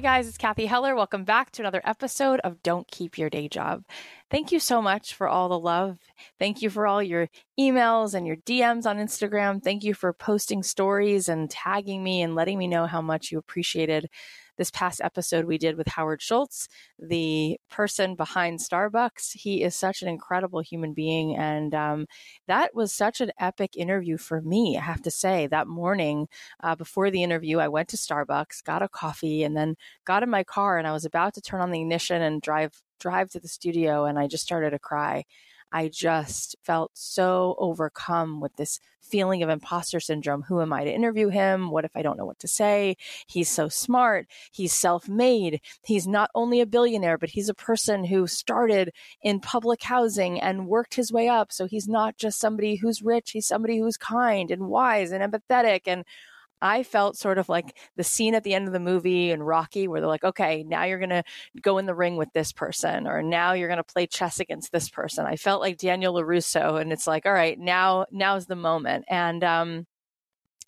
Guys, it's Cathy Heller. Welcome back to another episode of Don't Keep Your Day Job. Thank you so much for all the love. Thank you for all your emails and your DMs on Instagram. Thank you for posting stories and tagging me and letting me know how much you appreciated this past episode we did with Howard Schultz, the person behind Starbucks. He is such an incredible human being. And um, that was such an epic interview for me, I have to say. That morning uh, before the interview, I went to Starbucks, got a coffee, and then got in my car and I was about to turn on the ignition and drive drive to the studio and I just started to cry. I just felt so overcome with this feeling of imposter syndrome. Who am I to interview him? What if I don't know what to say? He's so smart. He's self made. He's not only a billionaire, but he's a person who started in public housing and worked his way up. So he's not just somebody who's rich. He's somebody who's kind and wise and empathetic and I felt sort of like the scene at the end of the movie in Rocky where they're like, okay, now you're going to go in the ring with this person, or now you're going to play chess against this person. I felt like Daniel LaRusso, and it's like, all right, now, now's the moment. And, um,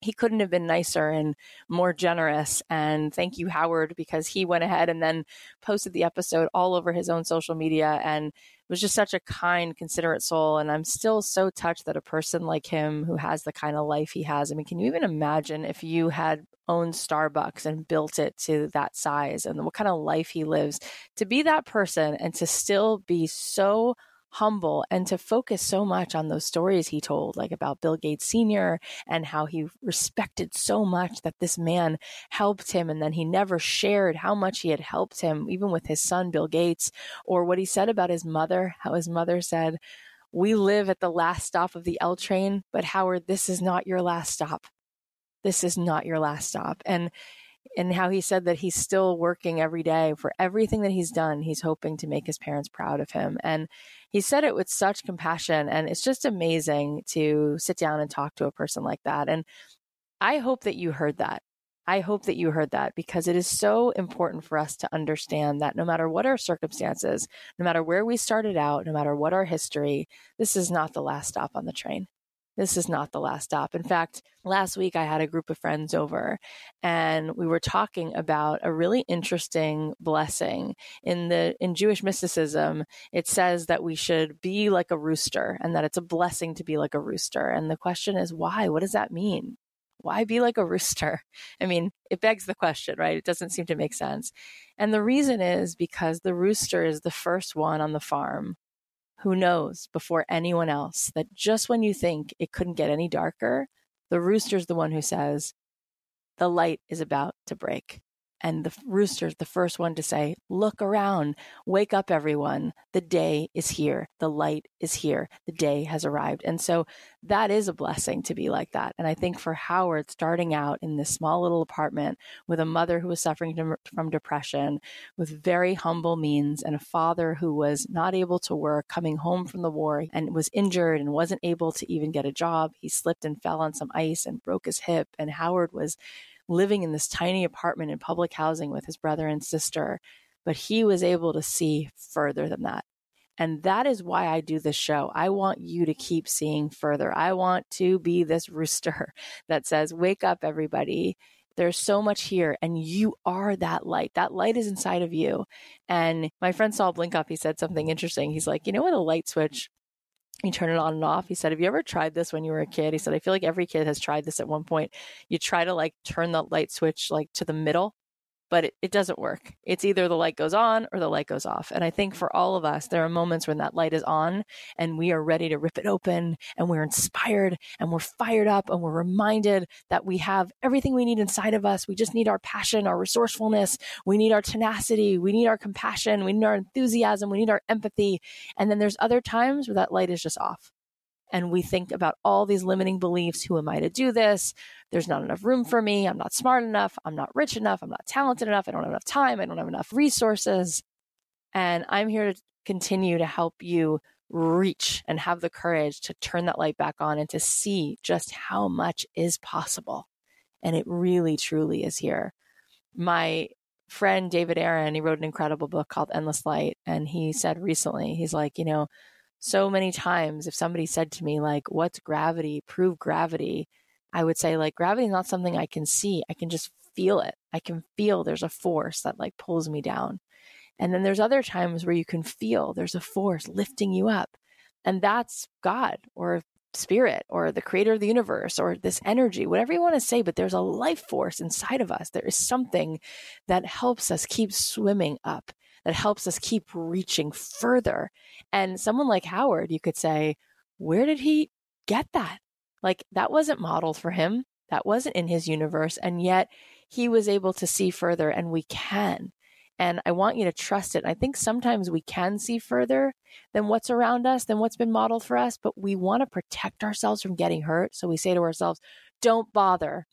he couldn't have been nicer and more generous. And thank you, Howard, because he went ahead and then posted the episode all over his own social media and was just such a kind, considerate soul. And I'm still so touched that a person like him who has the kind of life he has. I mean, can you even imagine if you had owned Starbucks and built it to that size and what kind of life he lives to be that person and to still be so humble and to focus so much on those stories he told, like about Bill Gates Sr. and how he respected so much that this man helped him. And then he never shared how much he had helped him, even with his son, Bill Gates, or what he said about his mother, how his mother said, We live at the last stop of the L train, but Howard, this is not your last stop. This is not your last stop. And and how he said that he's still working every day for everything that he's done. He's hoping to make his parents proud of him. And he said it with such compassion. And it's just amazing to sit down and talk to a person like that. And I hope that you heard that. I hope that you heard that because it is so important for us to understand that no matter what our circumstances, no matter where we started out, no matter what our history, this is not the last stop on the train this is not the last stop. In fact, last week I had a group of friends over and we were talking about a really interesting blessing in the in Jewish mysticism. It says that we should be like a rooster and that it's a blessing to be like a rooster. And the question is why? What does that mean? Why be like a rooster? I mean, it begs the question, right? It doesn't seem to make sense. And the reason is because the rooster is the first one on the farm who knows before anyone else that just when you think it couldn't get any darker, the rooster's the one who says, the light is about to break. And the rooster's the first one to say, Look around, wake up, everyone. The day is here. The light is here. The day has arrived. And so that is a blessing to be like that. And I think for Howard, starting out in this small little apartment with a mother who was suffering from depression, with very humble means, and a father who was not able to work, coming home from the war and was injured and wasn't able to even get a job. He slipped and fell on some ice and broke his hip. And Howard was living in this tiny apartment in public housing with his brother and sister, but he was able to see further than that. And that is why I do this show. I want you to keep seeing further. I want to be this rooster that says, Wake up, everybody. There's so much here, and you are that light. That light is inside of you. And my friend Saul Blinkoff, he said something interesting. He's like, You know what a light switch you turn it on and off. He said, Have you ever tried this when you were a kid? He said, I feel like every kid has tried this at one point. You try to like turn the light switch like to the middle but it, it doesn't work. It's either the light goes on or the light goes off. And I think for all of us, there are moments when that light is on and we are ready to rip it open and we're inspired and we're fired up and we're reminded that we have everything we need inside of us. We just need our passion, our resourcefulness. We need our tenacity. We need our compassion. We need our enthusiasm. We need our empathy. And then there's other times where that light is just off and we think about all these limiting beliefs who am I to do this? There's not enough room for me. I'm not smart enough. I'm not rich enough. I'm not talented enough. I don't have enough time. I don't have enough resources. And I'm here to continue to help you reach and have the courage to turn that light back on and to see just how much is possible. And it really, truly is here. My friend David Aaron, he wrote an incredible book called Endless Light. And he said recently, he's like, you know, so many times if somebody said to me like what's gravity prove gravity i would say like gravity is not something i can see i can just feel it. I can feel there's a force that like pulls me down. And then there's other times where you can feel there's a force lifting you up. And that's God or spirit or the creator of the universe or this energy, whatever you want to say, but there's a life force inside of us. There is something that helps us keep swimming up, that helps us keep reaching further. And someone like Howard, you could say, where did he get that? Like that wasn't modeled for him. That wasn't in his universe. And yet he was able to see further, and we can. And I want you to trust it. I think sometimes we can see further than what's around us, than what's been modeled for us, but we want to protect ourselves from getting hurt. So we say to ourselves, don't bother,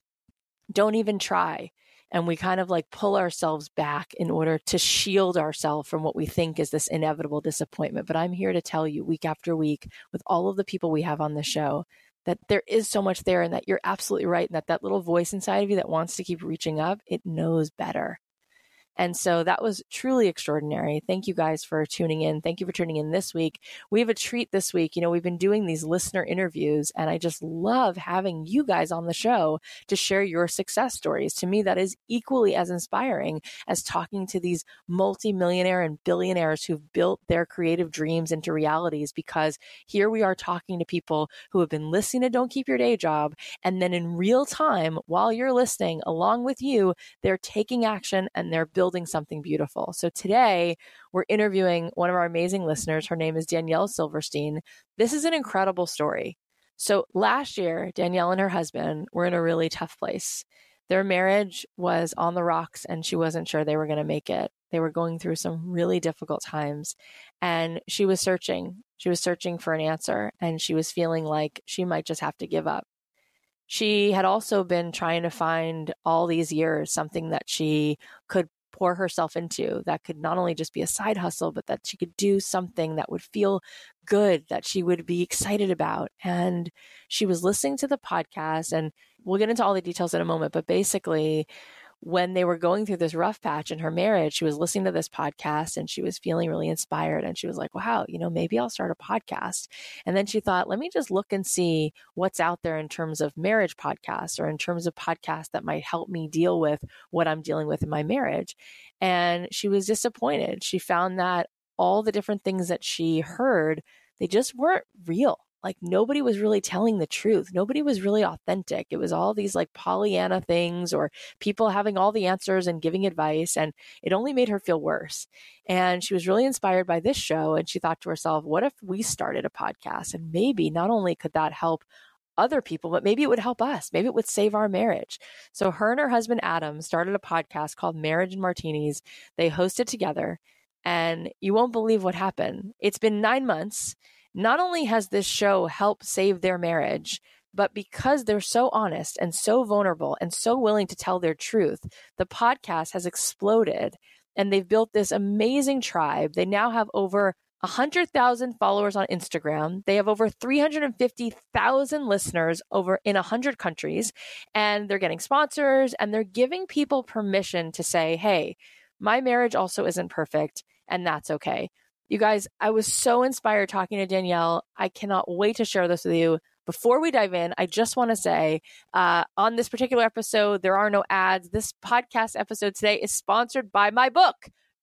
don't even try. And we kind of like pull ourselves back in order to shield ourselves from what we think is this inevitable disappointment. But I'm here to tell you week after week with all of the people we have on the show that there is so much there and that you're absolutely right and that that little voice inside of you that wants to keep reaching up it knows better and so that was truly extraordinary. Thank you guys for tuning in. Thank you for tuning in this week. We have a treat this week. You know, we've been doing these listener interviews, and I just love having you guys on the show to share your success stories. To me, that is equally as inspiring as talking to these multimillionaire and billionaires who've built their creative dreams into realities because here we are talking to people who have been listening to Don't Keep Your Day Job. And then in real time, while you're listening, along with you, they're taking action and they're building building something beautiful. So today we're interviewing one of our amazing listeners. Her name is Danielle Silverstein. This is an incredible story. So last year, Danielle and her husband were in a really tough place. Their marriage was on the rocks and she wasn't sure they were going to make it. They were going through some really difficult times and she was searching. She was searching for an answer and she was feeling like she might just have to give up. She had also been trying to find all these years something that she could pour herself into that could not only just be a side hustle, but that she could do something that would feel good, that she would be excited about. And she was listening to the podcast, and we'll get into all the details in a moment, but basically, when they were going through this rough patch in her marriage, she was listening to this podcast and she was feeling really inspired. And she was like, wow, you know, maybe I'll start a podcast. And then she thought, let me just look and see what's out there in terms of marriage podcasts or in terms of podcasts that might help me deal with what I'm dealing with in my marriage. And she was disappointed. She found that all the different things that she heard, they just weren't real like nobody was really telling the truth. Nobody was really authentic. It was all these like Pollyanna things or people having all the answers and giving advice. And it only made her feel worse. And she was really inspired by this show. And she thought to herself, what if we started a podcast? And maybe not only could that help other people, but maybe it would help us. Maybe it would save our marriage. So her and her husband, Adam, started a podcast called Marriage and Martinis. They hosted together. And you won't believe what happened. It's been nine months not only has this show helped save their marriage, but because they're so honest and so vulnerable and so willing to tell their truth, the podcast has exploded and they've built this amazing tribe. They now have over 100,000 followers on Instagram. They have over 350,000 listeners over in 100 countries and they're getting sponsors and they're giving people permission to say, "Hey, my marriage also isn't perfect and that's okay." You guys, I was so inspired talking to Danielle. I cannot wait to share this with you. Before we dive in, I just want to say uh, on this particular episode, there are no ads. This podcast episode today is sponsored by my book,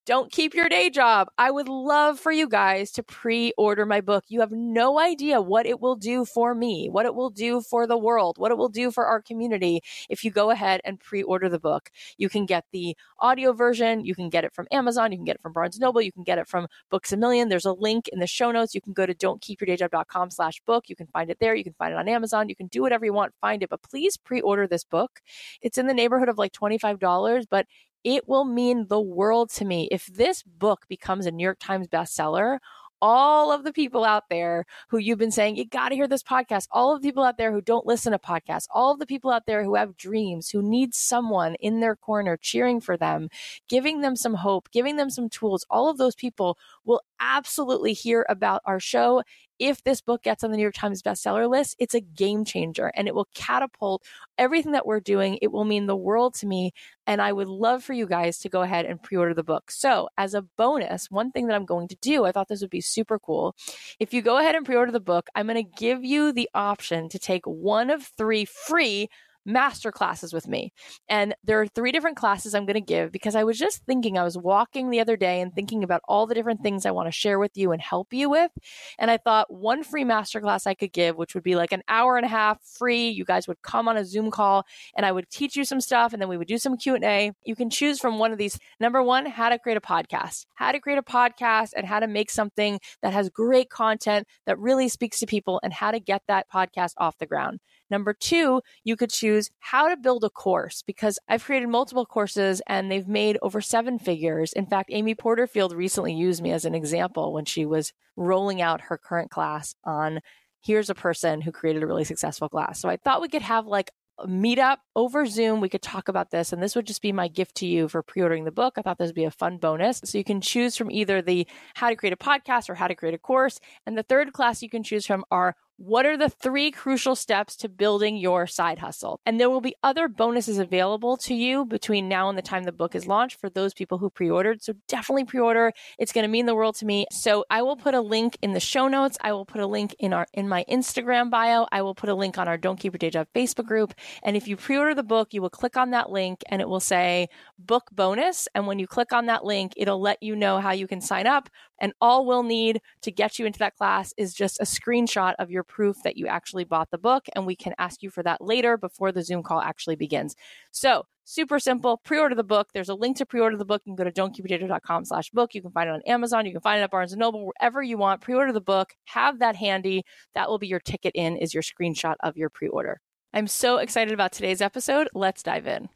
don't keep your day job. I would love for you guys to pre order my book. You have no idea what it will do for me, what it will do for the world, what it will do for our community if you go ahead and pre order the book. You can get the audio version, you can get it from Amazon, you can get it from Barnes Noble, you can get it from Books a Million. There's a link in the show notes. You can go to don'tkeepyourdayjob.com slash book. You can find it there. You can find it on Amazon. You can do whatever you want, find it. But please pre order this book. It's in the neighborhood of like $25, but it will mean the world to me. If this book becomes a New York Times bestseller, all of the people out there who you've been saying, you got to hear this podcast, all of the people out there who don't listen to podcasts, all of the people out there who have dreams, who need someone in their corner cheering for them, giving them some hope, giving them some tools, all of those people will absolutely hear about our show if this book gets on the New York Times bestseller list, it's a game changer and it will catapult everything that we're doing. It will mean the world to me. And I would love for you guys to go ahead and pre order the book. So, as a bonus, one thing that I'm going to do, I thought this would be super cool. If you go ahead and pre order the book, I'm going to give you the option to take one of three free master classes with me. And there are three different classes I'm going to give because I was just thinking, I was walking the other day and thinking about all the different things I want to share with you and help you with. And I thought one free master class I could give, which would be like an hour and a half free. You guys would come on a Zoom call and I would teach you some stuff and then we would do some Q&A. You can choose from one of these. Number one, how to create a podcast, how to create a podcast and how to make something that has great content that really speaks to people and how to get that podcast off the ground. Number two, you could choose how to build a course because I've created multiple courses and they've made over seven figures. In fact, Amy Porterfield recently used me as an example when she was rolling out her current class on here's a person who created a really successful class. So I thought we could have like a meet up over Zoom. We could talk about this, and this would just be my gift to you for pre ordering the book. I thought this would be a fun bonus. So you can choose from either the how to create a podcast or how to create a course. And the third class you can choose from are what are the three crucial steps to building your side hustle? And there will be other bonuses available to you between now and the time the book is launched for those people who pre ordered. So definitely pre order. It's going to mean the world to me. So I will put a link in the show notes. I will put a link in our in my Instagram bio. I will put a link on our Don't Keep Your Day Job Facebook group. And if you pre order the book, you will click on that link and it will say book bonus. And when you click on that link, it'll let you know how you can sign up. And all we'll need to get you into that class is just a screenshot of your proof that you actually bought the book. And we can ask you for that later before the Zoom call actually begins. So super simple. Pre-order the book. There's a link to pre-order the book. You can go to don'tkeepyourdaydayjob.com slash book. You can find it on Amazon. You can find it at Barnes & Noble, wherever you want. Pre-order the book. Have that handy. That will be your ticket in is your screenshot of your pre-order. I'm so excited about today's episode. Let's dive in.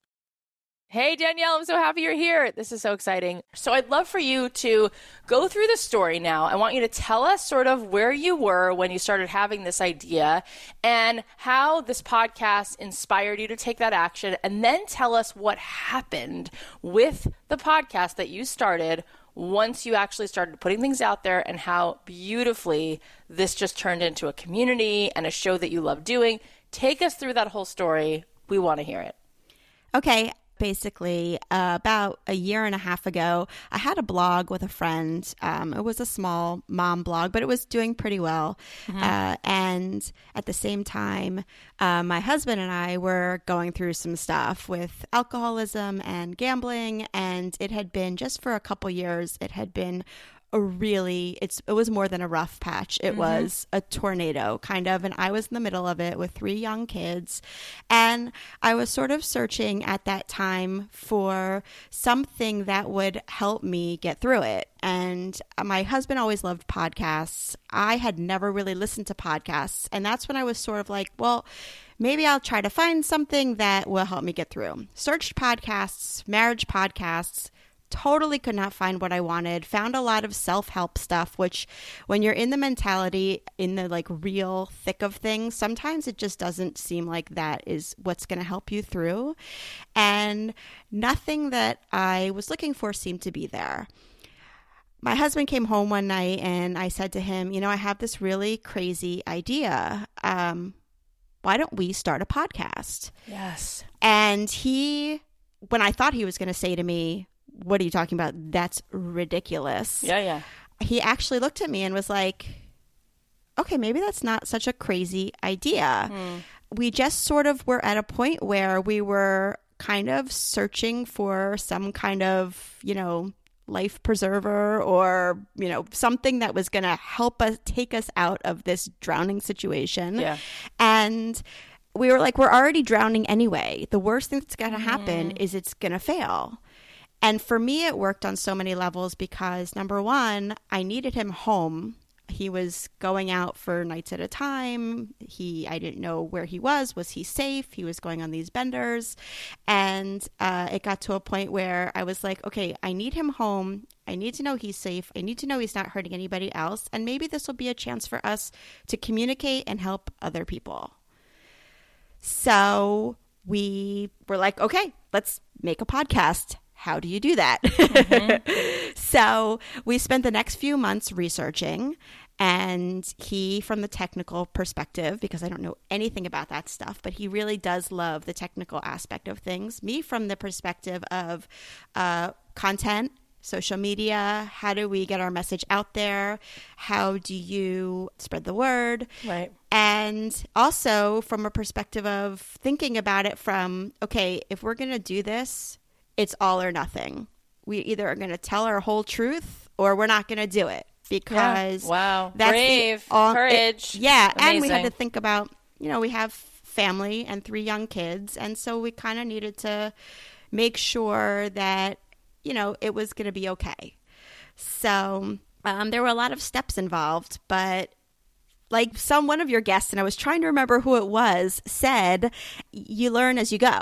Hey, Danielle, I'm so happy you're here. This is so exciting. So, I'd love for you to go through the story now. I want you to tell us sort of where you were when you started having this idea and how this podcast inspired you to take that action. And then tell us what happened with the podcast that you started once you actually started putting things out there and how beautifully this just turned into a community and a show that you love doing. Take us through that whole story. We want to hear it. Okay, basically uh, about a year and a half ago, I had a blog with a friend. Um, it was a small mom blog, but it was doing pretty well. Mm-hmm. Uh, and at the same time, uh, my husband and I were going through some stuff with alcoholism and gambling. And it had been just for a couple years, it had been a really it's it was more than a rough patch. It mm-hmm. was a tornado kind of and i was in the middle of it with three young kids. And i was sort of searching at that time for something that would help me get through it. And my husband always loved podcasts. I had never really listened to podcasts. And that's when i was sort of like well maybe I'll try to find something that will help me get through. Searched podcasts, marriage podcasts, totally could not find what I wanted. Found a lot of self help stuff, which when you're in the mentality, in the like real thick of things, sometimes it just doesn't seem like that is what's going to help you through. And nothing that I was looking for seemed to be there. My husband came home one night and I said to him, You know, I have this really crazy idea. Um, why don't we start a podcast? Yes. And he, when I thought he was going to say to me, what are you talking about? That's ridiculous. Yeah, yeah. He actually looked at me and was like, okay, maybe that's not such a crazy idea. Hmm. We just sort of were at a point where we were kind of searching for some kind of, you know, life preserver or, you know, something that was going to help us take us out of this drowning situation. Yeah. And we were like, we're already drowning anyway. The worst thing that's going to happen mm. is it's going to fail. And for me, it worked on so many levels because number one, I needed him home. He was going out for nights at a time. He, I didn't know where he was. Was he safe? He was going on these benders, and uh, it got to a point where I was like, okay, I need him home. I need to know he's safe. I need to know he's not hurting anybody else, and maybe this will be a chance for us to communicate and help other people. So we were like, okay, let's make a podcast how do you do that? Mm-hmm. so we spent the next few months researching, and he, from the technical perspective, because I don't know anything about that stuff, but he really does love the technical aspect of things. Me, from the perspective of uh, content social media? How do we get our message out there? How do you spread the word? Right. And also from a perspective of thinking about it from, okay, if we're going to do this, it's all or nothing. We either are going to tell our whole truth or we're not going to do it because yeah. wow, that's brave, the, all, courage. It, yeah, Amazing. and we had to think about, you know, we have family and three young kids, and so we kind of needed to make sure that you know it was going to be okay. So um, there were a lot of steps involved, but like some one of your guests, and I was trying to remember who it was, said, "You learn as you go."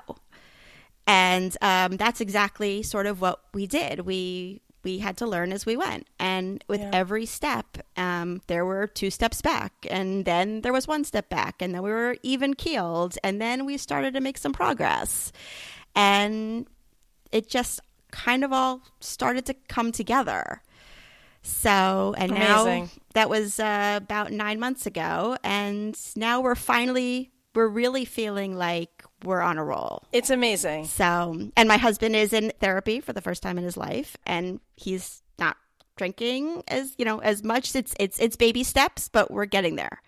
And um, that's exactly sort of what we did. We we had to learn as we went. And with yeah. every step, um, there were two steps back, and then there was one step back, and then we were even keeled, and then we started to make some progress. And it just kind of all started to come together. So, and Amazing. now that was uh, about nine months ago, and now we're finally, we're really feeling like we're on a roll. It's amazing. So, and my husband is in therapy for the first time in his life, and he's not drinking as you know as much. It's it's it's baby steps, but we're getting there.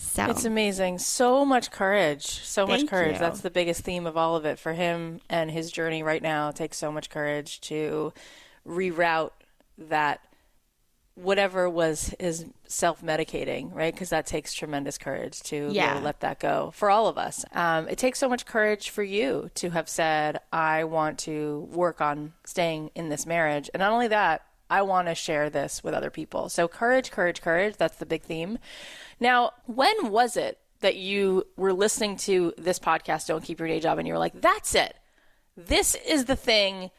So it's amazing. So much courage. So much courage. You. That's the biggest theme of all of it for him and his journey right now. It takes so much courage to reroute that whatever was his self medicating, right? Because that takes tremendous courage to yeah. let that go for all of us. Um, it takes so much courage for you to have said, I want to work on staying in this marriage. And not only that, I want to share this with other people. So, courage, courage, courage. That's the big theme. Now, when was it that you were listening to this podcast, Don't Keep Your Day Job, and you were like, that's it? This is the thing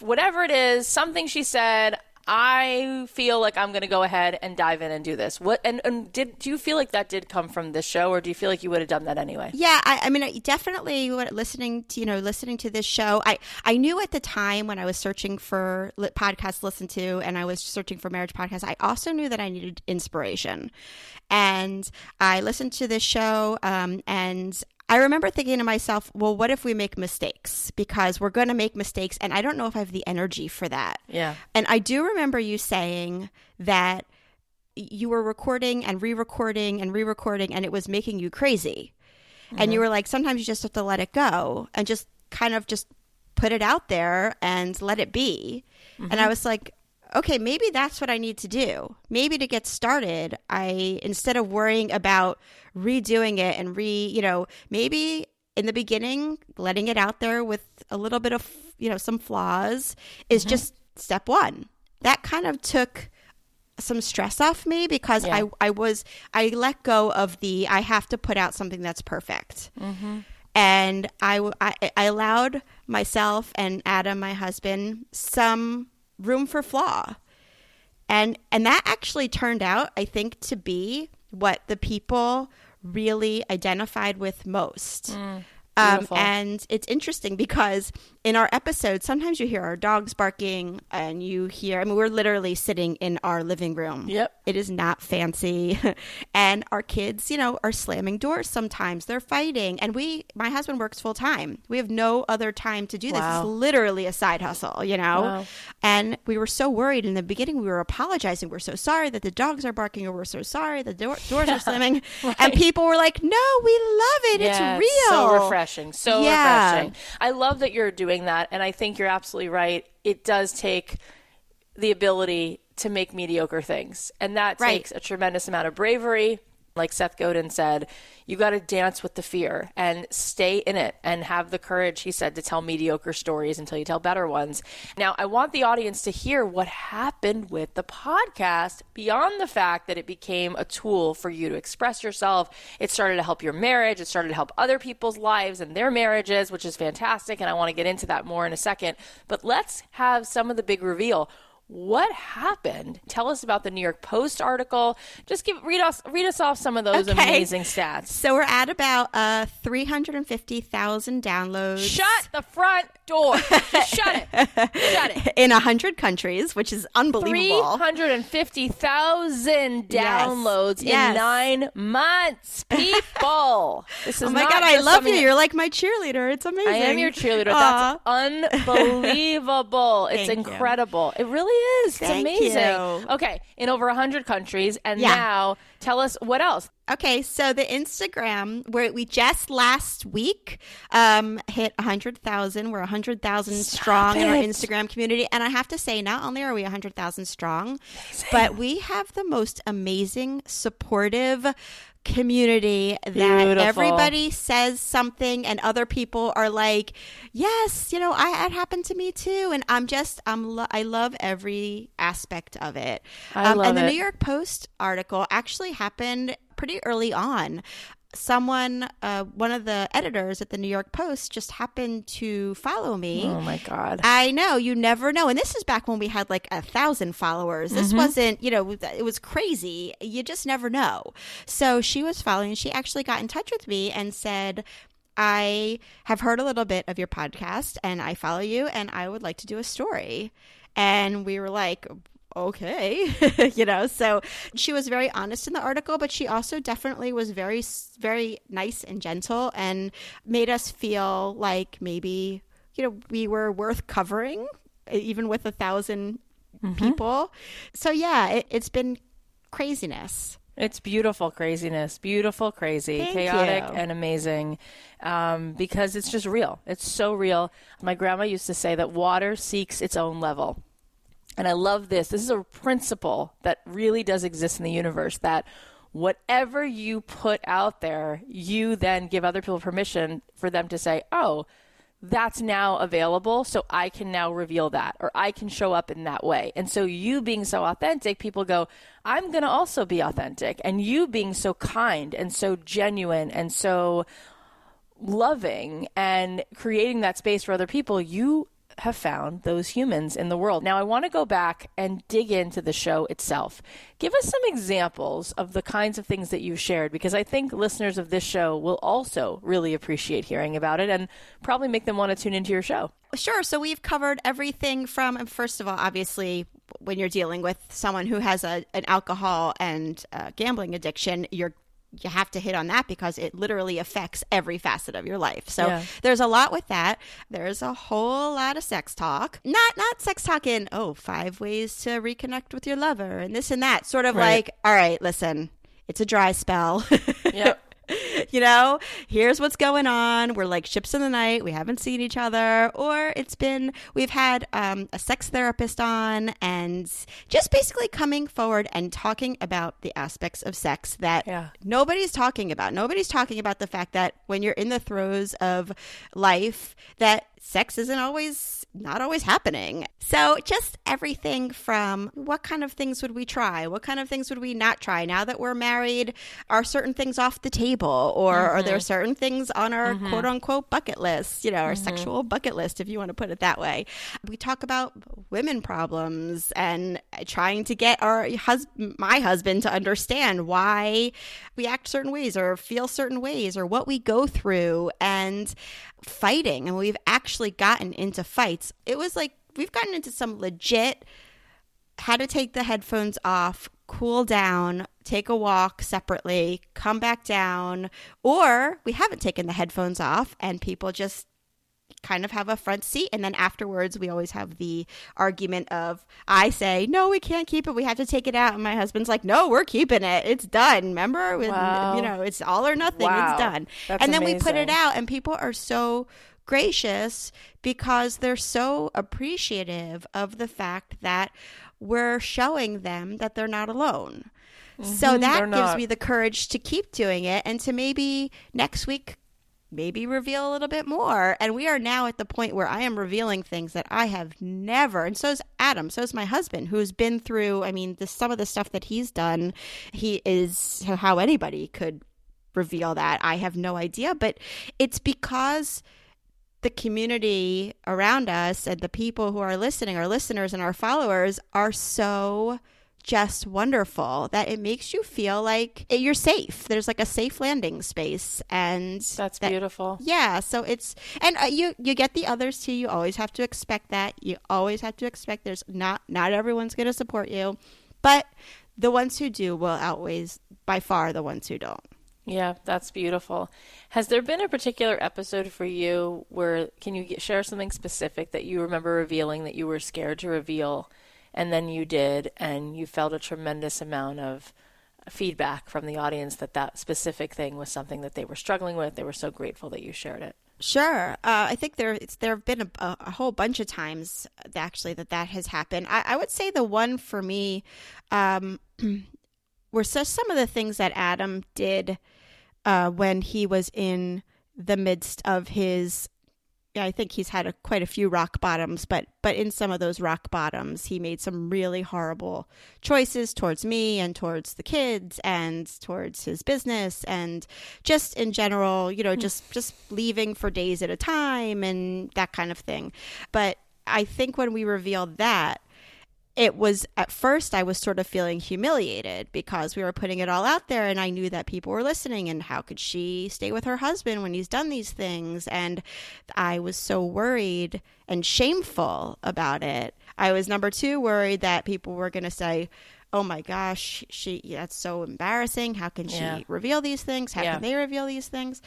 whatever it is, something she said, I feel like I'm going to go ahead and dive in and do this. What and, and did do you feel like that did come from this show, or do you feel like you would have done that anyway? Yeah, I, I mean, I definitely listening to you know listening to this show. I I knew at the time when I was searching for podcasts to listen to, and I was searching for marriage podcasts. I also knew that I needed inspiration, and I listened to this show, um, and I remember thinking to myself, well, what if we make mistakes? Because we're going to make mistakes, and I don't know if I have the energy for that. Yeah. And I do remember you saying that you were recording and re recording and re recording, and it was making you crazy. Mm-hmm. And you were like, sometimes you just have to let it go and just kind of just put it out there and let it be. Mm-hmm. And I was like, okay, maybe that's what I need to do. Maybe to get started, I instead of worrying about redoing it and re, you know, maybe in the beginning, letting it out there with a little bit of, you know, some flaws is mm-hmm. just step one. That kind of took some stress off me because yeah. I, I was, I let go of the, I have to put out something that's perfect. Mm-hmm. And I, I, I allowed myself and Adam, my husband, some room for flaw. And and that actually turned out, I think, to be what the people really identified with most. Mm. Um, and it's interesting because in our episodes, sometimes you hear our dogs barking and you hear, I mean, we're literally sitting in our living room. Yep. It is not fancy. and our kids, you know, are slamming doors sometimes. They're fighting. And we, my husband works full time. We have no other time to do this. Wow. It's literally a side hustle, you know? Wow. And we were so worried in the beginning. We were apologizing. We're so sorry that the dogs are barking or we're so sorry that the door- doors are slamming. right. And people were like, no, we love it. Yeah, it's real. So refreshing. So yeah. refreshing. I love that you're doing that. And I think you're absolutely right. It does take the ability to make mediocre things. And that right. takes a tremendous amount of bravery. Like Seth Godin said, you got to dance with the fear and stay in it and have the courage, he said, to tell mediocre stories until you tell better ones. Now, I want the audience to hear what happened with the podcast beyond the fact that it became a tool for you to express yourself. It started to help your marriage, it started to help other people's lives and their marriages, which is fantastic. And I want to get into that more in a second. But let's have some of the big reveal what happened? Tell us about the New York Post article. Just give read us read us off some of those okay. amazing stats. So we're at about uh, three hundred and fifty thousand downloads. Shut the front door. shut it. Shut it. In hundred countries, which is unbelievable. Three hundred and fifty thousand downloads yes. in yes. nine months. People, this is. Oh my god, I love you. You're like my cheerleader. It's amazing. I am your cheerleader. Aww. That's unbelievable. it's incredible. You. It really is. It's Thank amazing. You. Okay, in over 100 countries. And yeah. now tell us what else. Okay, so the Instagram, where we just last week um, hit 100,000. We're 100,000 strong it. in our Instagram community. And I have to say, not only are we 100,000 strong, amazing. but we have the most amazing, supportive, community that Beautiful. everybody says something and other people are like yes you know I, it happened to me too and i'm just i'm lo- i love every aspect of it I um, love and the it. new york post article actually happened pretty early on someone, uh, one of the editors at the New York Post, just happened to follow me. Oh my god! I know you never know, and this is back when we had like a thousand followers. This mm-hmm. wasn't, you know, it was crazy. You just never know. So she was following. She actually got in touch with me and said. I have heard a little bit of your podcast and I follow you and I would like to do a story. And we were like, okay you know so she was very honest in the article but she also definitely was very very nice and gentle and made us feel like maybe you know we were worth covering even with a 1000 mm-hmm. people so yeah it, it's been craziness it's beautiful craziness, beautiful, crazy, Thank chaotic, you. and amazing um, because it's just real. It's so real. My grandma used to say that water seeks its own level. And I love this. This is a principle that really does exist in the universe that whatever you put out there, you then give other people permission for them to say, oh, that's now available. So I can now reveal that or I can show up in that way. And so you being so authentic, people go, I'm going to also be authentic. And you being so kind and so genuine and so loving and creating that space for other people, you have found those humans in the world. Now, I want to go back and dig into the show itself. Give us some examples of the kinds of things that you've shared, because I think listeners of this show will also really appreciate hearing about it and probably make them want to tune into your show. Sure. So we've covered everything from, first of all, obviously, when you're dealing with someone who has a, an alcohol and uh, gambling addiction, you're you have to hit on that because it literally affects every facet of your life. So yeah. there's a lot with that. There's a whole lot of sex talk. Not not sex talk in oh, five ways to reconnect with your lover and this and that. Sort of right. like, all right, listen, it's a dry spell. Yep. you know, here's what's going on. We're like ships in the night. We haven't seen each other. Or it's been, we've had um, a sex therapist on and just basically coming forward and talking about the aspects of sex that yeah. nobody's talking about. Nobody's talking about the fact that when you're in the throes of life, that sex isn't always not always happening. So, just everything from what kind of things would we try? What kind of things would we not try? Now that we're married, are certain things off the table or mm-hmm. are there mm-hmm. certain things on our mm-hmm. quote unquote bucket list, you know, our mm-hmm. sexual bucket list if you want to put it that way. We talk about women problems and trying to get our husband my husband to understand why we act certain ways or feel certain ways or what we go through and fighting and we've actually gotten into fights. It was like we've gotten into some legit how to take the headphones off, cool down, take a walk separately, come back down, or we haven't taken the headphones off and people just kind of have a front seat. And then afterwards we always have the argument of I say no we can't keep it. We have to take it out. And my husband's like no we're keeping it. It's done. Remember? Wow. you know it's all or nothing. Wow. it's done. That's and then amazing. we put it out and people are so gracious because they're so appreciative of the fact that we're showing them that they're not alone. Mm-hmm, so that gives me the courage to keep doing it. And to maybe next week maybe reveal a little bit more. And we are now at the point where I am revealing things that I have never, and so is Adam, so is my husband, who's been through, I mean, the, some of the stuff that he's done, he is how anybody could reveal that. I have no idea, but it's because the community around us and the people who are listening, our listeners and our followers, are so just wonderful that it makes you feel like you're safe. There's like a safe landing space, and that's that, beautiful. Yeah, so it's and uh, you you get the others too. You always have to expect that. You always have to expect there's not not everyone's going to support you, but the ones who do will outweighs by far the ones who don't. Yeah, that's beautiful. Has there been a particular episode for you where can you get, share something specific that you remember revealing that you were scared to reveal and then you did and you felt a tremendous amount of feedback from the audience that that specific thing was something that they were struggling with. They were so grateful that you shared it. Sure, uh, I think there there have been a, a, whole bunch of times actually that that has happened. I, I would say the one for me um, were just some of the things that Adam did uh, when he was in the midst of his I think he's had a, quite a few rock bottoms, but but in some of those rock bottoms, he made some really horrible choices towards me and towards the kids and towards his business and just in general, you know, hmm. just just leaving for days at a time and that kind of thing. But I think when we revealed that, it was at first I was sort of feeling humiliated because we were putting it all out there and I knew that people were listening and how could she stay with her husband when he's done these things and I was so worried and shameful about it. I was number 2 worried that people were going to say oh my gosh, she that's so embarrassing. How can she yeah. reveal these things? How yeah. can they reveal these things?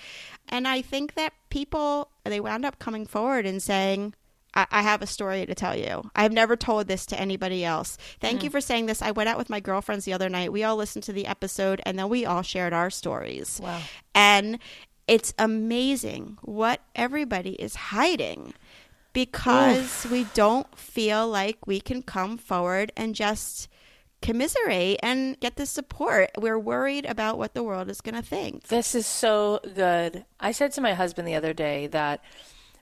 And I think that people they wound up coming forward and saying, I, I have a story to tell you. I've never told this to anybody else. Thank mm. you for saying this. I went out with my girlfriends the other night. We all listened to the episode and then we all shared our stories. Wow. And it's amazing what everybody is hiding because Oof. we don't feel like we can come forward and just commiserate and get the support. We're worried about what the world is going to think. This is so good. I said to my husband the other day that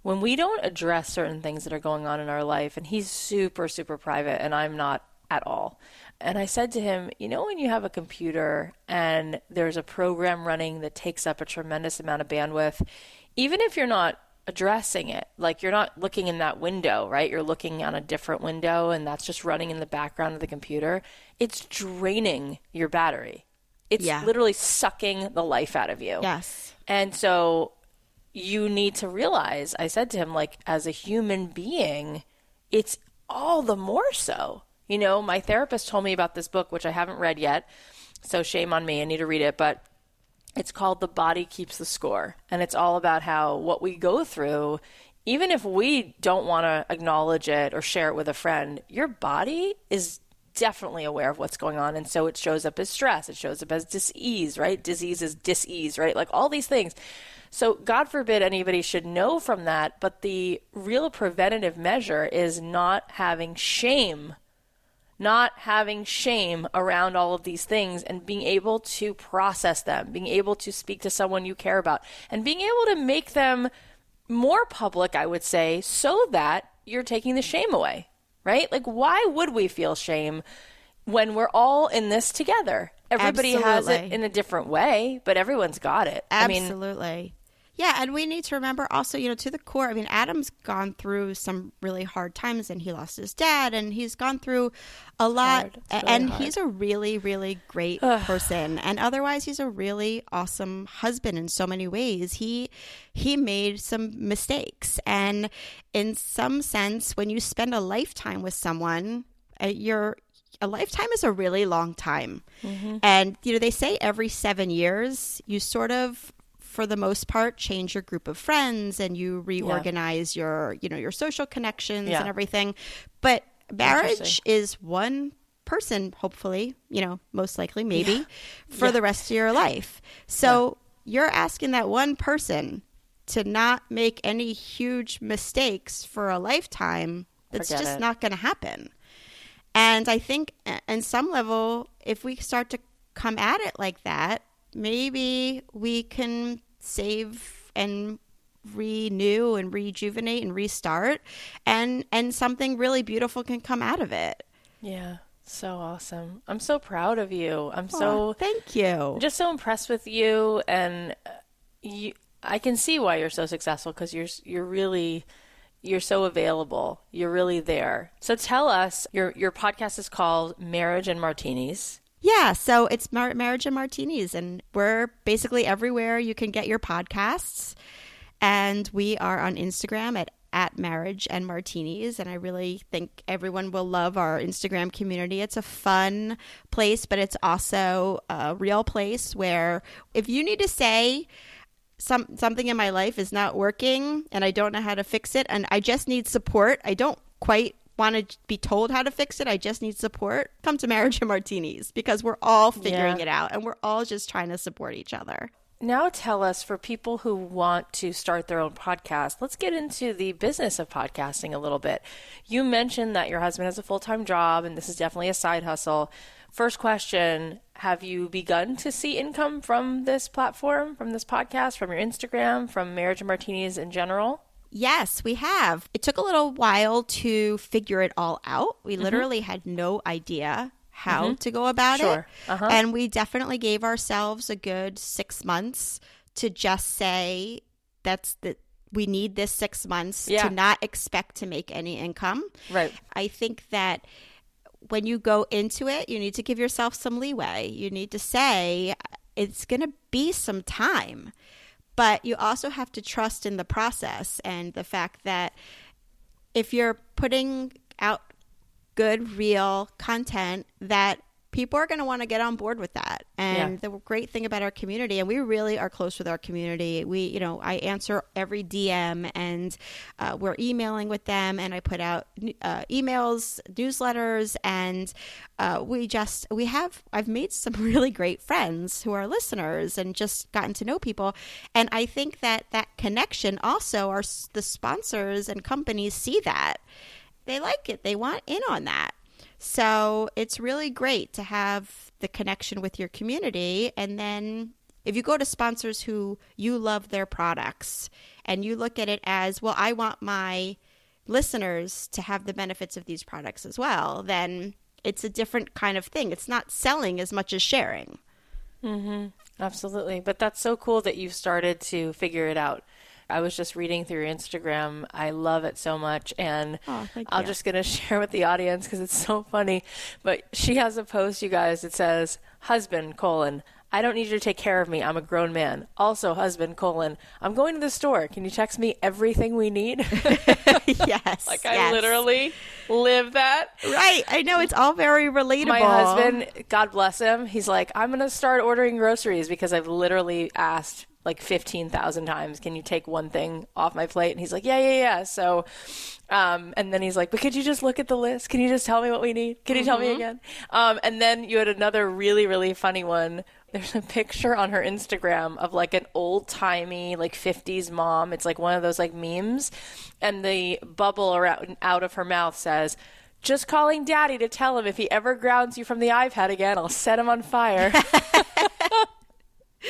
when we don't address certain things that are going on in our life, and he's super, super private, and I'm not at all. And I said to him, You know, when you have a computer and there's a program running that takes up a tremendous amount of bandwidth, even if you're not addressing it, like you're not looking in that window, right? You're looking on a different window and that's just running in the background of the computer, it's draining your battery. It's yeah. literally sucking the life out of you. Yes. And so you need to realize, I said to him, like, as a human being, it's all the more so. You know, my therapist told me about this book, which I haven't read yet. So shame on me. I need to read it. But it's called The Body Keeps the Score. And it's all about how what we go through, even if we don't want to acknowledge it or share it with a friend, your body is definitely aware of what's going on. And so it shows up as stress, it shows up as disease, right? Disease is disease, right? Like all these things. So, God forbid anybody should know from that, but the real preventative measure is not having shame, not having shame around all of these things and being able to process them, being able to speak to someone you care about, and being able to make them more public, I would say, so that you're taking the shame away, right? Like, why would we feel shame when we're all in this together? Everybody Absolutely. has it in a different way, but everyone's got it. Absolutely. I mean, yeah, and we need to remember also, you know, to the core. I mean, Adam's gone through some really hard times, and he lost his dad, and he's gone through a lot. Really and hard. he's a really, really great person, and otherwise, he's a really awesome husband in so many ways. He he made some mistakes, and in some sense, when you spend a lifetime with someone, uh, you're a lifetime is a really long time. Mm-hmm. And, you know, they say every seven years, you sort of for the most part change your group of friends and you reorganize yeah. your you know your social connections yeah. and everything but marriage is one person hopefully you know most likely maybe yeah. for the rest of your life so you're asking that one person to not make any huge mistakes for a lifetime that's Forget just it. not going to happen and i think in some level if we start to come at it like that maybe we can save and renew and rejuvenate and restart. And and something really beautiful can come out of it. Yeah. So awesome. I'm so proud of you. I'm so thank you. Just so impressed with you. And uh, you I can see why you're so successful because you're you're really you're so available. You're really there. So tell us your your podcast is called Marriage and Martinis. Yeah, so it's Mar- Marriage and Martinis, and we're basically everywhere you can get your podcasts. And we are on Instagram at at marriage and martinis and i really think everyone will love our instagram community it's a fun place but it's also a real place where if you need to say some something in my life is not working and i don't know how to fix it and i just need support i don't quite want to be told how to fix it i just need support come to marriage and martinis because we're all figuring Yeah. it out and we're all just trying to support each other Now tell us for people who want to start their own podcast, let's get into the business of podcasting a little bit. You mentioned that your husband has a full time job and this is definitely a side hustle. First question Have you begun to see income from this platform, from this podcast, from your Instagram, from Marriage and Martinis in general? Yes, we have. It took a little while to figure it all out. We literally had no idea how to go about Sure. it. Uh-huh. And we definitely gave ourselves a good six months to just say that's the we need this six months Yeah. to not expect to make any income. Right. I think that when you go into it, you need to give yourself some leeway. You need to say it's going to be some time, but you also have to trust in the process and the fact that if you're putting out good, real content, that people are going to want to get on board with that. And Yeah. the great thing about our community, and we really are close with our community. We, you know, I answer every DM, and uh, we're emailing with them, and I put out uh, emails, newsletters, and uh, we just we have I've made some really great friends who are listeners, and just gotten to know people. And I think that that connection also are the sponsors and companies see that they like it. They want in on that. So it's really great to have the connection with your community. And then if you go to sponsors who you love their products and you look at it as, well, I want my listeners to have the benefits of these products as well, then it's a different kind of thing. It's not selling as much as sharing. Mm-hmm. Absolutely. But that's so cool that you've started to figure it out. I was just reading through your Instagram. I love it so much. And Oh, I'm you. just going to share with the audience because it's so funny. But she has a post, you guys, it says, Husband, colon, I don't need you to take care of me. I'm a grown man. Also, husband, colon, I'm going to the store. Can you text me everything we need? yes. like, I yes. literally live that. Right. I know it's all very relatable. My husband, God bless him, he's like, I'm going to start ordering groceries because I've literally asked like 15,000 times, can you take one thing off my plate? And he's like, yeah, yeah, yeah. So, um, and then he's like, but could you just look at the list? Can you just tell me what we need? Can you tell me again? Um, and then you had another really, really funny one. There's a picture on her Instagram of like an old timey, like 50s mom. It's like one of those like memes. And the bubble around, out of her mouth says, just calling daddy to tell him if he ever grounds you from the iPad again, I'll set him on fire.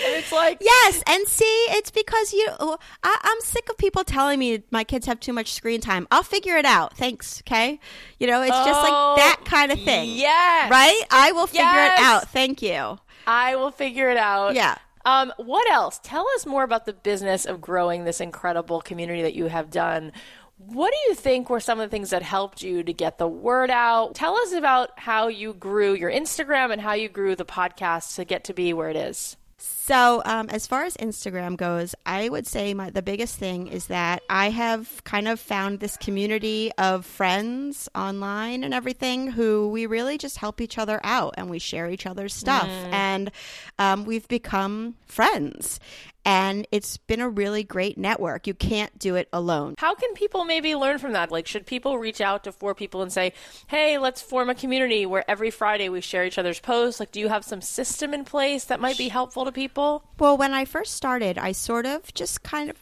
and it's like, Yes, and see, it's because you. I, I'm sick of people telling me my kids have too much screen time. I'll figure it out. Thanks. Okay, you know, it's just Oh, like that kind of thing. yes. right. I will figure Yes. it out. Thank you. I will figure it out. Yeah. Um, what else? Tell us more about the business of growing this incredible community that you have done. What do you think were some of the things that helped you to get the word out? Tell us about how you grew your Instagram and how you grew the podcast to get to be where it is. So, um, as far as Instagram goes, I would say my, the biggest thing is that I have kind of found this community of friends online and everything who we really just help each other out and we share each other's stuff. And um, we've become friends. And it's been a really great network. You can't do it alone. How can people maybe learn from that? Like, should people reach out to four people and say, hey, let's form a community where every Friday we share each other's posts? Like, do you have some system in place that might be helpful to people? Well, when I first started, I sort of just kind of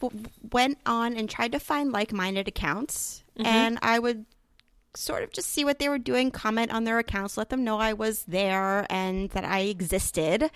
went on and tried to find like minded accounts. Mm-hmm. And I would sort of just see what they were doing, comment on their accounts, let them know I was there and that I existed.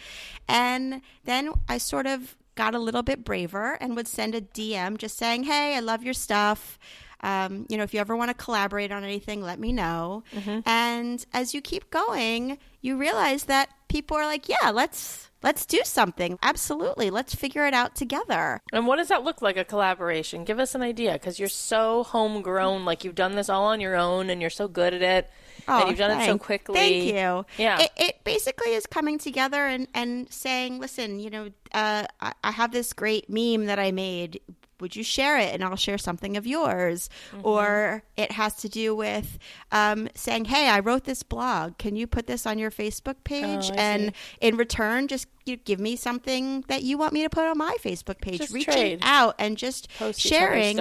And then I sort of got a little bit braver and would send a DM just saying, Hey, I love your stuff. Um, you know, if you ever want to collaborate on anything, let me know. And as you keep going, you realize that people are like, Yeah, let's let's do something. Absolutely. Let's figure it out together. And what does that look like a collaboration? Give us an idea because you're so homegrown. Like you've done this all on your own and you're so good at it. Oh, you've done thank, it so quickly. Thank you. Yeah. It, it basically is coming together and, and saying, listen, you know, uh, I, I have this great meme that I made would you share it and I'll share something of yours? Mm-hmm. Or it has to do with um, saying, hey, I wrote this blog. Can you put this on your Facebook page? Oh, and see. in return, just you give me something that you want me to put on my Facebook page. Just Reaching trade. out and just Post sharing.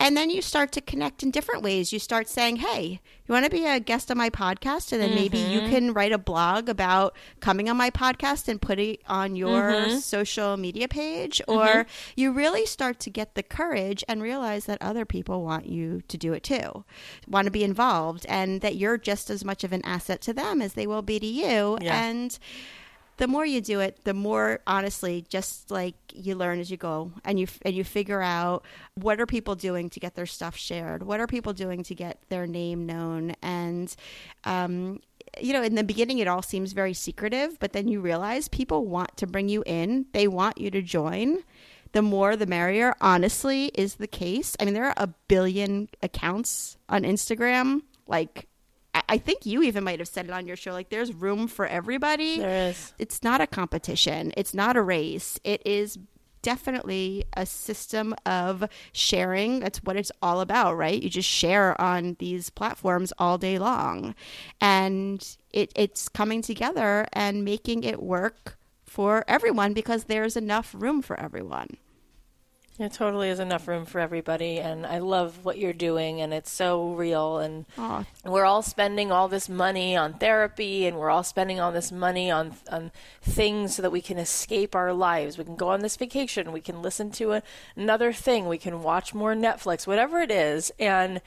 And then you start to connect in different ways. You start saying, hey, you want to be a guest on my podcast? And then maybe you Mm-hmm. can write a blog about coming on my podcast and put it on your Mm-hmm. social media page. Or you really start to get the courage and realize that other people want you to do it too, want to be involved, and that you're just as much of an asset to them as they will be to you. Yeah. And the more you do it, the more honestly, just like you learn as you go, and you and you figure out what are people doing to get their stuff shared, what are people doing to get their name known, and um, you know, in the beginning, it all seems very secretive, but then you realize people want to bring you in, they want you to join. The more, the merrier. Honestly, is the case. I mean, there are a billion accounts on Instagram, like. I- think you even might have said it on your show. Like, there's room for everybody. There is. it's not a competition. It's not a race. It is definitely a system of sharing. That's what it's all about right? You just share on these platforms all day long. And it, it's coming together and making it work for everyone because there's enough room for everyone It totally is enough room for everybody, and I love what you're doing, and it's so real. And Aw. we're all spending all this money on therapy, and we're all spending all this money on on things so that we can escape our lives. We can go on this vacation, we can listen to a, another thing, we can watch more Netflix, whatever it is. And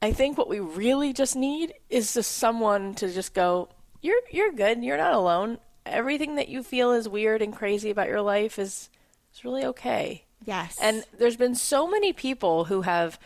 I think what we really just need is just someone to just go, "You're you're good. You're not alone. Everything that you feel is weird and crazy about your life is is really okay." Yes. And there's been so many people who have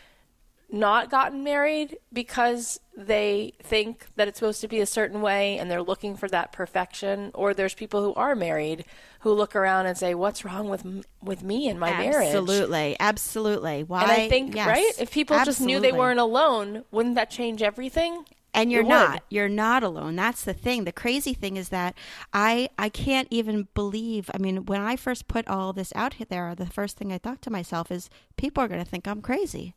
not gotten married because they think that it's supposed to be a certain way and they're looking for that perfection or there's people who are married who look around and say what's wrong with with me and my marriage? Absolutely. Absolutely. Why and i think yes, right? If people just knew they weren't alone wouldn't that change everything and you're It would. not. You're not alone. That's the thing. The crazy thing is that i i can't even believe i mean when i first put all this out there the first thing i thought to myself is people are going to think i'm crazy.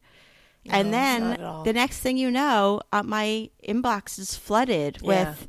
And No, not then the next thing you know uh, my inbox is flooded Yeah. with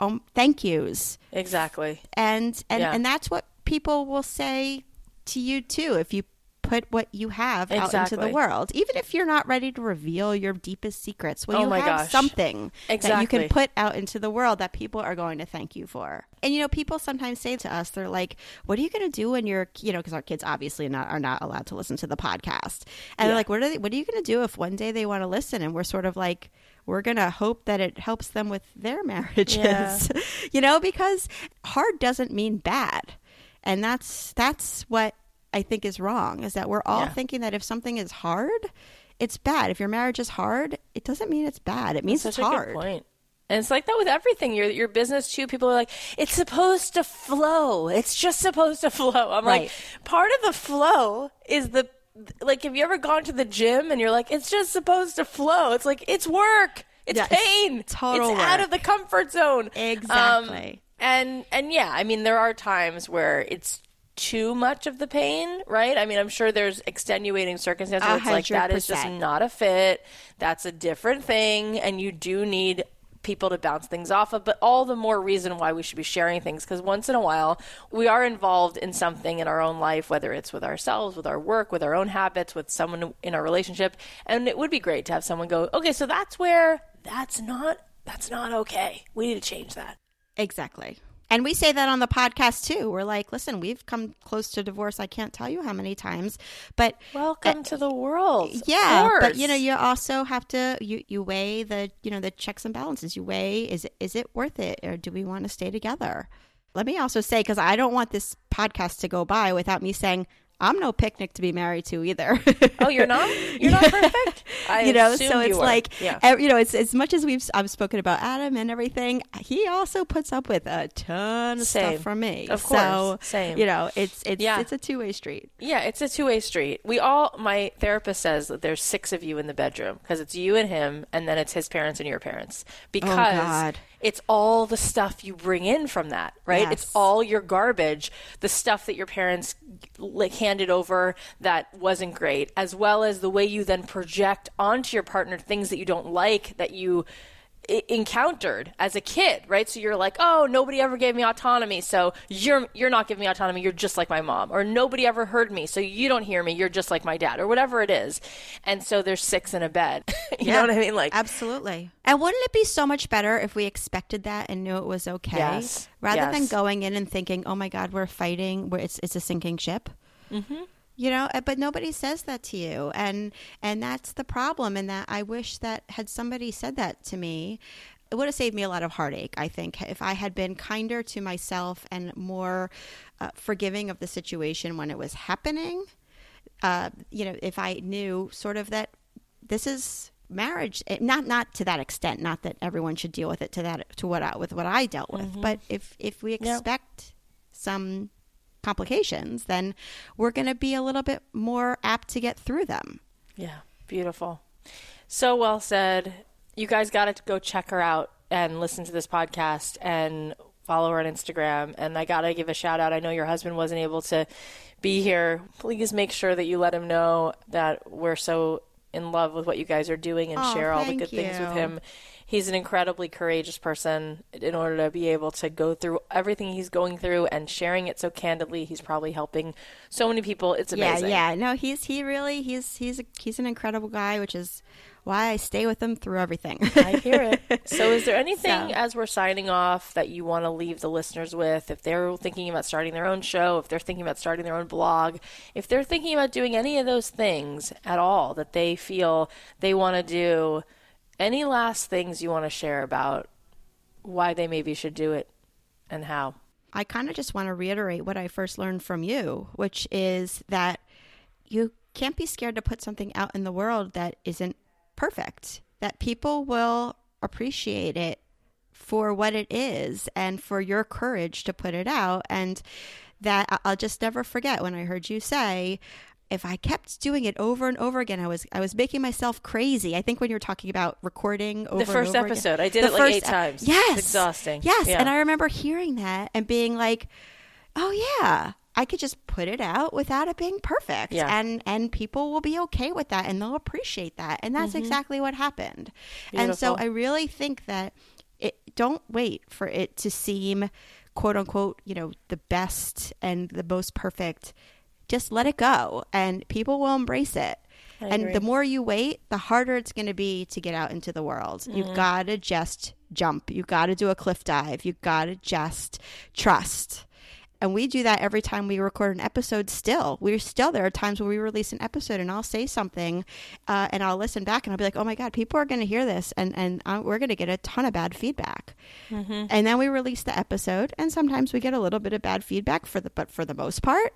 um, thank yous. Exactly. And and Yeah. and that's what people will say to you too. If you put what you have out into the world. Even if you're not ready to reveal your deepest secrets well Oh you have gosh. something that you can put out into the world that people are going to thank you for. And you know people sometimes say to us they're like what are you going to do when you're you know because our kids obviously not are not allowed to listen to the podcast. And Yeah. they're like what are they what are you going to do if one day they want to listen? And we're sort of like we're going to hope that it helps them with their marriages Yeah. you know because hard doesn't mean bad. And that's that's what i think is wrong is that we're all Yeah. thinking that if something is hard it's bad if your marriage is hard it doesn't mean it's bad it means Such it's a hard good point. And it's like that with everything. Your your business too. People are like, it's supposed to flow. It's just supposed to flow. I'm Right. like, part of the flow is the like. Have you ever gone to the gym and you're like, it's just supposed to flow? It's like it's work. It's Yeah, it's pain. total It's out of the comfort zone. Exactly. Um, and and yeah, I mean, there are times where it's too much of the pain, right? I mean, I'm sure there's extenuating circumstances where it's like that is just not a fit. That's a different thing, and you do need people to bounce things off of. But all the more reason why we should be sharing things because once in a while we are involved in something in our own life, whether it's with ourselves, with our work, with our own habits, with someone in our relationship, and it would be great to have someone go, okay, so that's where that's not that's not okay. We need to change that. Exactly. And we say that on the podcast too. We're like, listen, we've come close to divorce. I can't tell you how many times, but Welcome uh, to the world. Yeah, but you know, you also have to you you weigh the you know the checks and balances. You weigh is it is it worth it, or do we want to stay together? Let me also say because I don't want this podcast to go by without me saying I'm no picnic to be married to either. oh, you're not? You're not perfect? I you know, so it's like, yeah. you know, it's as much as we've I've spoken about Adam and everything. He also puts up with a ton of Same. stuff from me. Of course, so, same. You know, it's it's Yeah. it's a two way street. Yeah, it's a two way street. We all, my therapist says that there's six of you in the bedroom because it's you and him, and then it's his parents and your parents. Oh, because God. it's all the stuff you bring in from that, right? Yes. It's all your garbage, the stuff that your parents like handed over that wasn't great, as well as the way you then project onto your partner things that you don't like that you encountered as a kid, right? So you're like, "Oh, nobody ever gave me autonomy, so you're you're not giving me autonomy. You're just like my mom." Or nobody ever heard me, so you don't hear me. You're just like my dad, or whatever it is. And so there's six in a bed. you know what I mean? Like Absolutely. And wouldn't it be so much better if we expected that and knew it was okay, Yes. rather than going in and thinking, "Oh my God, we're fighting. Where it's it's a sinking ship." Mm-hmm. You know, uh, but nobody says that to you, and and that's the problem. And that I wish that had somebody said that to me, it would have saved me a lot of heartache. I think if I had been kinder to myself and more uh, forgiving of the situation when it was happening. Uh, you know, if I knew sort of that this is marriage not not to that extent not that everyone should deal with it to that to what I, with what I dealt with but if if we expect some complications then we're going to be a little bit more apt to get through them Yeah, beautiful. So well said. You guys got to go check her out and listen to this podcast and follow her on Instagram. And I got to give a shout out. I know your husband wasn't able to be here. Please make sure that you let him know that we're so in love with what you guys are doing and Oh, share all the good things with him. He's an incredibly courageous person in order to be able to go through everything he's going through and sharing it so candidly. He's probably helping so many people. It's amazing. yeah yeah no he's he really he's he's a, he's an incredible guy which is why I stay with him through everything I hear it. So, is there anything So- as we're signing off that you want to leave the listeners with? If they're thinking about starting their own show, if they're thinking about starting their own blog, if they're thinking about doing any of those things at all that they feel they want to do, any last things you want to share about why they maybe should do it and how? I kind of just want to reiterate what I first learned from you, which is that you can't be scared to put something out in the world that isn't perfect, that people will appreciate it for what it is and for your courage to put it out. And that I'll just never forget when I heard you say, if I kept doing it over and over again, I was I was making myself crazy. I think when you were talking about recording over the first over again- episode, I did it like eight ep- times. Yes, It's exhausting. Yes, Yeah. and I remember hearing that and being like, "Oh yeah, I could just put it out without it being perfect, Yeah. and and people will be okay with that, and they'll appreciate that." And that's exactly what happened. And so Mm-hmm. I really think that it don't wait for it to seem quote unquote, you know, the best and the most perfect. Just let it go, and people will embrace it. I and agree. the more you wait, the harder it's going to be to get out into the world. Mm-hmm. You've got to just jump. You've got to do a cliff dive. You've got to just trust. And we do that every time we record an episode. Still, we're still there are times where we release an episode, and I'll say something, uh, and I'll listen back, and I'll be like, "Oh my god, people are going to hear this, and and uh, we're going to get a ton of bad feedback." Mm-hmm. And then we release the episode, and sometimes we get a little bit of bad feedback for the, but for the most part,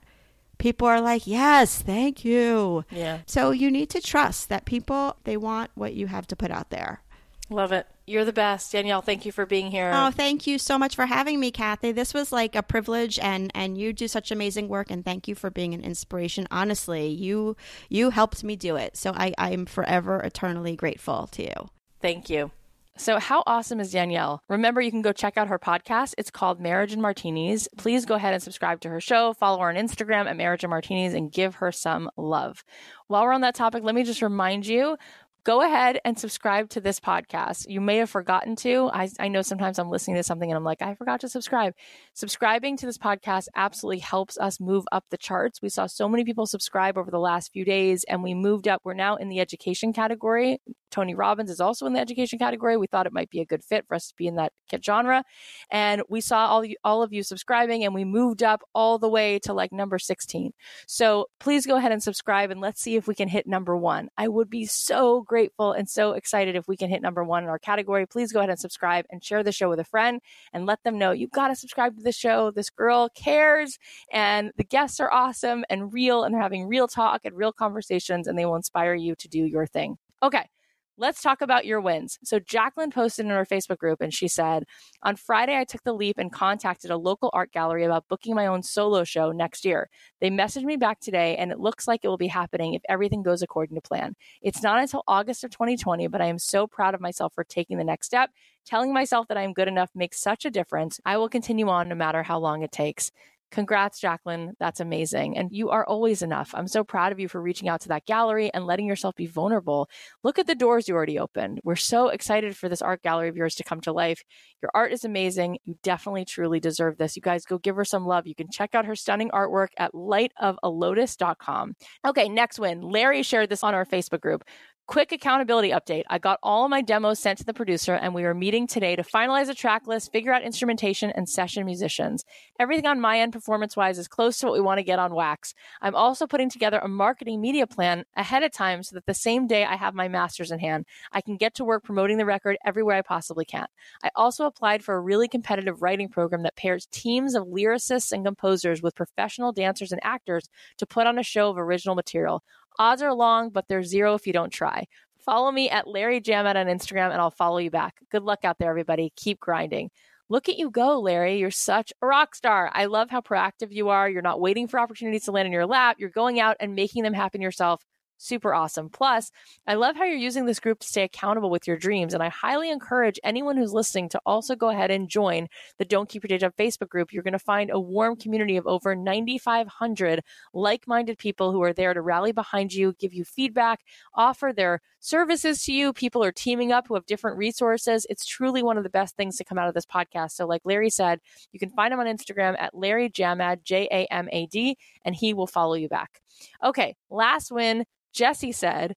people are like, "Yes, thank you." Yeah. So you need to trust that people they want what you have to put out there. Love it. You're the best. Danielle, thank you for being here. Oh, thank you so much for having me, Cathy. This was like a privilege and and you do such amazing work and thank you for being an inspiration. Honestly, you you helped me do it. So I I'm forever eternally grateful to you. Thank you. So, how awesome is Danielle? Remember, you can go check out her podcast. It's called Marriage and Martinis. Please go ahead and subscribe to her show, follow her on Instagram at Marriage and Martinis, and give her some love. While we're on that topic, let me just remind you go ahead and subscribe to this podcast. You may have forgotten to. I, I know sometimes I'm listening to something and I'm like, I forgot to subscribe. Subscribing to this podcast absolutely helps us move up the charts. We saw so many people subscribe over the last few days and we moved up. We're now in the education category Tony Robbins is also in the education category. We thought it might be a good fit for us to be in that genre. And we saw all, you, all of you subscribing and we moved up all the way to like number 16. So please go ahead and subscribe and let's see if we can hit number one. I would be so grateful and so excited if we can hit number one in our category. Please go ahead and subscribe and share the show with a friend and let them know you've got to subscribe to the show. This girl cares and the guests are awesome and real and they're having real talk and real conversations and they will inspire you to do your thing. Okay. Let's talk about your wins. So, Jacqueline posted in her Facebook group and she said, On Friday, I took the leap and contacted a local art gallery about booking my own solo show next year. They messaged me back today and it looks like it will be happening if everything goes according to plan. It's not until August of 2020, but I am so proud of myself for taking the next step. Telling myself that I am good enough makes such a difference. I will continue on no matter how long it takes. Congrats, Jacqueline. That's amazing. And you are always enough. I'm so proud of you for reaching out to that gallery and letting yourself be vulnerable. Look at the doors you already opened. We're so excited for this art gallery of yours to come to life. Your art is amazing. You definitely, truly deserve this. You guys go give her some love. You can check out her stunning artwork at lightofalotus.com. Okay, next win. Larry shared this on our Facebook group. Quick accountability update. I got all my demos sent to the producer, and we are meeting today to finalize a track list, figure out instrumentation, and session musicians. Everything on my end, performance wise, is close to what we want to get on wax. I'm also putting together a marketing media plan ahead of time so that the same day I have my masters in hand, I can get to work promoting the record everywhere I possibly can. I also applied for a really competitive writing program that pairs teams of lyricists and composers with professional dancers and actors to put on a show of original material. Odds are long, but they're zero if you don't try. Follow me at Larry Jamad on Instagram and I'll follow you back. Good luck out there, everybody. Keep grinding. Look at you go, Larry. You're such a rock star. I love how proactive you are. You're not waiting for opportunities to land in your lap. You're going out and making them happen yourself super awesome. Plus, I love how you're using this group to stay accountable with your dreams. And I highly encourage anyone who's listening to also go ahead and join the Don't Keep Your Day Job Facebook group. You're going to find a warm community of over 9,500 like minded people who are there to rally behind you, give you feedback, offer their services to you. People are teaming up who have different resources. It's truly one of the best things to come out of this podcast. So, like Larry said, you can find him on Instagram at Larry Jamad, J A M A D, and he will follow you back. Okay, last win Jesse said,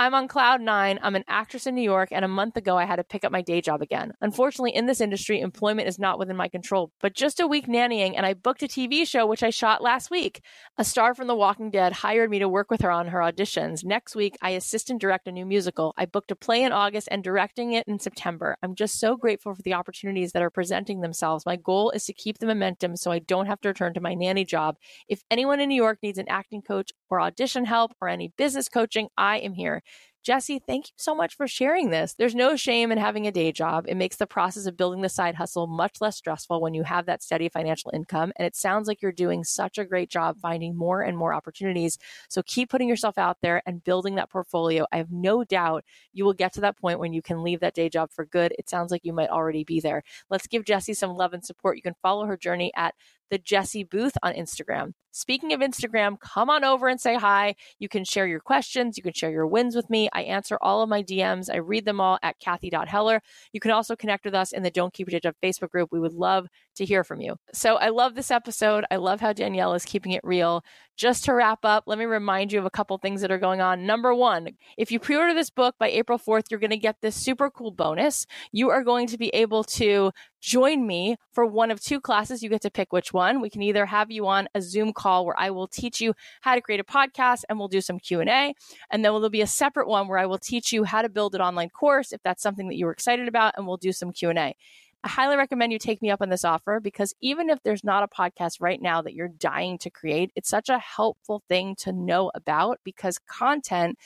I'm on cloud nine. I'm an actress in New York, and a month ago I had to pick up my day job again. Unfortunately, in this industry, employment is not within my control. But just a week nannying, and I booked a TV show which I shot last week. A star from The Walking Dead hired me to work with her on her auditions. Next week, I assist and direct a new musical. I booked a play in August and directing it in September. I'm just so grateful for the opportunities that are presenting themselves. My goal is to keep the momentum so I don't have to return to my nanny job. If anyone in New York needs an acting coach or audition help or any business coaching, I am here. Jesse, thank you so much for sharing this. There's no shame in having a day job. It makes the process of building the side hustle much less stressful when you have that steady financial income. And it sounds like you're doing such a great job finding more and more opportunities. So keep putting yourself out there and building that portfolio. I have no doubt you will get to that point when you can leave that day job for good. It sounds like you might already be there. Let's give Jesse some love and support. You can follow her journey at the Jesse Booth on Instagram. Speaking of Instagram, come on over and say hi. You can share your questions. You can share your wins with me. I answer all of my DMs. I read them all at Cathy.Heller. You can also connect with us in the Don't Keep It Up Facebook group. We would love to hear from you. So I love this episode. I love how Danielle is keeping it real. Just to wrap up, let me remind you of a couple things that are going on. Number one, if you pre order this book by April 4th, you're going to get this super cool bonus. You are going to be able to join me for one of two classes. You get to pick which one. We can either have you on a Zoom call where I will teach you how to create a podcast and we'll do some Q&A, and then there'll be a separate one where I will teach you how to build an online course if that's something that you were excited about and we'll do some Q&A. I highly recommend you take me up on this offer because even if there's not a podcast right now that you're dying to create, it's such a helpful thing to know about because content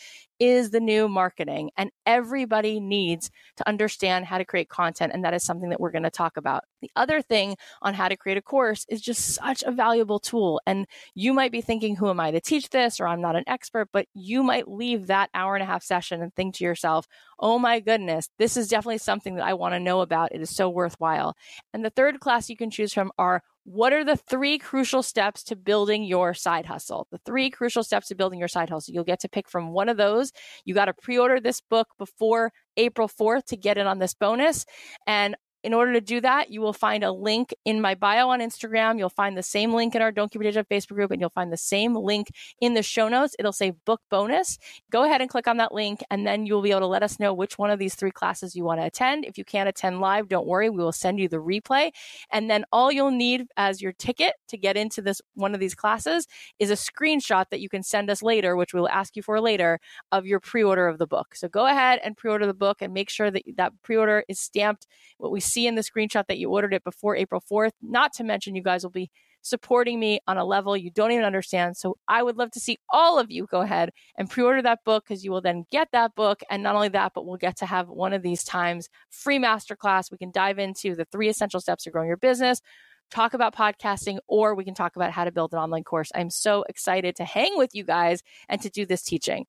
is the new marketing and everybody needs to understand how to create content. And that is something that we're going to talk about. The other thing on how to create a course is just such a valuable tool. And you might be thinking, who am I to teach this? Or I'm not an expert, but you might leave that hour and a half session and think to yourself, oh my goodness, this is definitely something that I want to know about. It is so worthwhile. And the third class you can choose from are what are the three crucial steps to building your side hustle? The three crucial steps to building your side hustle. You'll get to pick from one of those. You got to pre order this book before April 4th to get in on this bonus. And in order to do that, you will find a link in my bio on Instagram. You'll find the same link in our Don't Keep Day Job Facebook group, and you'll find the same link in the show notes. It'll say book bonus. Go ahead and click on that link, and then you'll be able to let us know which one of these three classes you want to attend. If you can't attend live, don't worry. We will send you the replay. And then all you'll need as your ticket to get into this one of these classes is a screenshot that you can send us later, which we'll ask you for later, of your pre order of the book. So go ahead and pre order the book and make sure that that pre order is stamped what we see in the screenshot that you ordered it before April 4th. Not to mention, you guys will be supporting me on a level you don't even understand. So I would love to see all of you go ahead and pre order that book because you will then get that book. And not only that, but we'll get to have one of these times free masterclass. We can dive into the three essential steps to growing your business. Talk about podcasting, or we can talk about how to build an online course. I'm so excited to hang with you guys and to do this teaching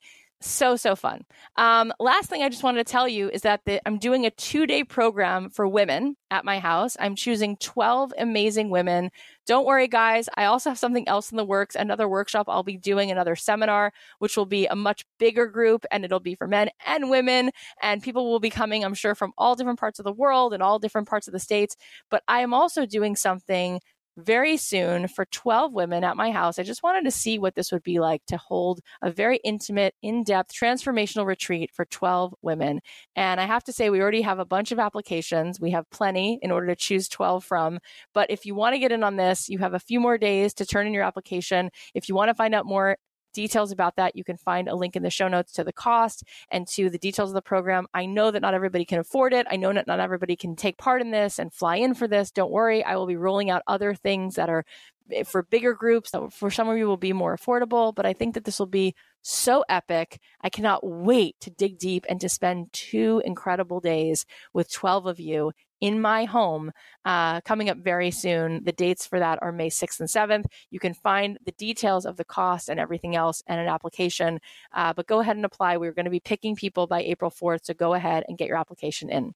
so so fun. Um, last thing i just wanted to tell you is that the, i'm doing a two day program for women at my house. I'm choosing 12 amazing women. Don't worry guys. I also have something else in the works another workshop i'll be doing another seminar which will be a much bigger group and it'll be for men and women and people will be coming i'm sure from all different parts of the world and all different parts of the states. But i am also doing something very soon for 12 women at my house. I just wanted to see what this would be like to hold a very intimate, in depth, transformational retreat for 12 women. And I have to say, we already have a bunch of applications. We have plenty in order to choose 12 from. But if you want to get in on this, you have a few more days to turn in your application. If you want to find out more, details about that, you can find a link in the show notes to the cost and to the details of the program. I know that not everybody can afford it. I know that not everybody can take part in this and fly in for this. Don't worry. I will be rolling out other things that are eh, for bigger groups. For some of you will be more affordable, but I think that this will be so epic. I cannot wait to dig deep and to spend two incredible days with 12 of you in my home uh, coming up very soon. The dates for that are May 6th and 7th. You can find the details of the cost and everything else and an application. Uh, but go ahead and apply. We're going to be picking people by April 4th. So go ahead and get your application in.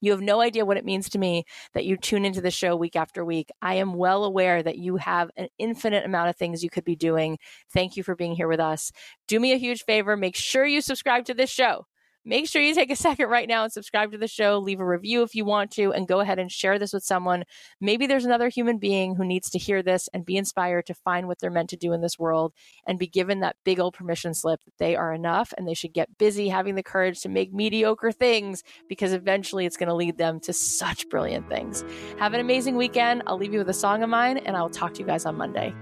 You have no idea what it means to me that you tune into the show week after week. I am well aware that you have an infinite amount of things you could be doing. Thank you for being here with us. Do me a huge favor. Make sure you subscribe to this show make sure you take a second right now and subscribe to the show, leave a review if you want to, and go ahead and share this with someone. Maybe there's another human being who needs to hear this and be inspired to find what they're meant to do in this world and be given that big old permission slip that they are enough and they should get busy having the courage to make mediocre things because eventually it's going to lead them to such brilliant things. Have an amazing weekend. I'll leave you with a song of mine and I'll talk to you guys on Monday.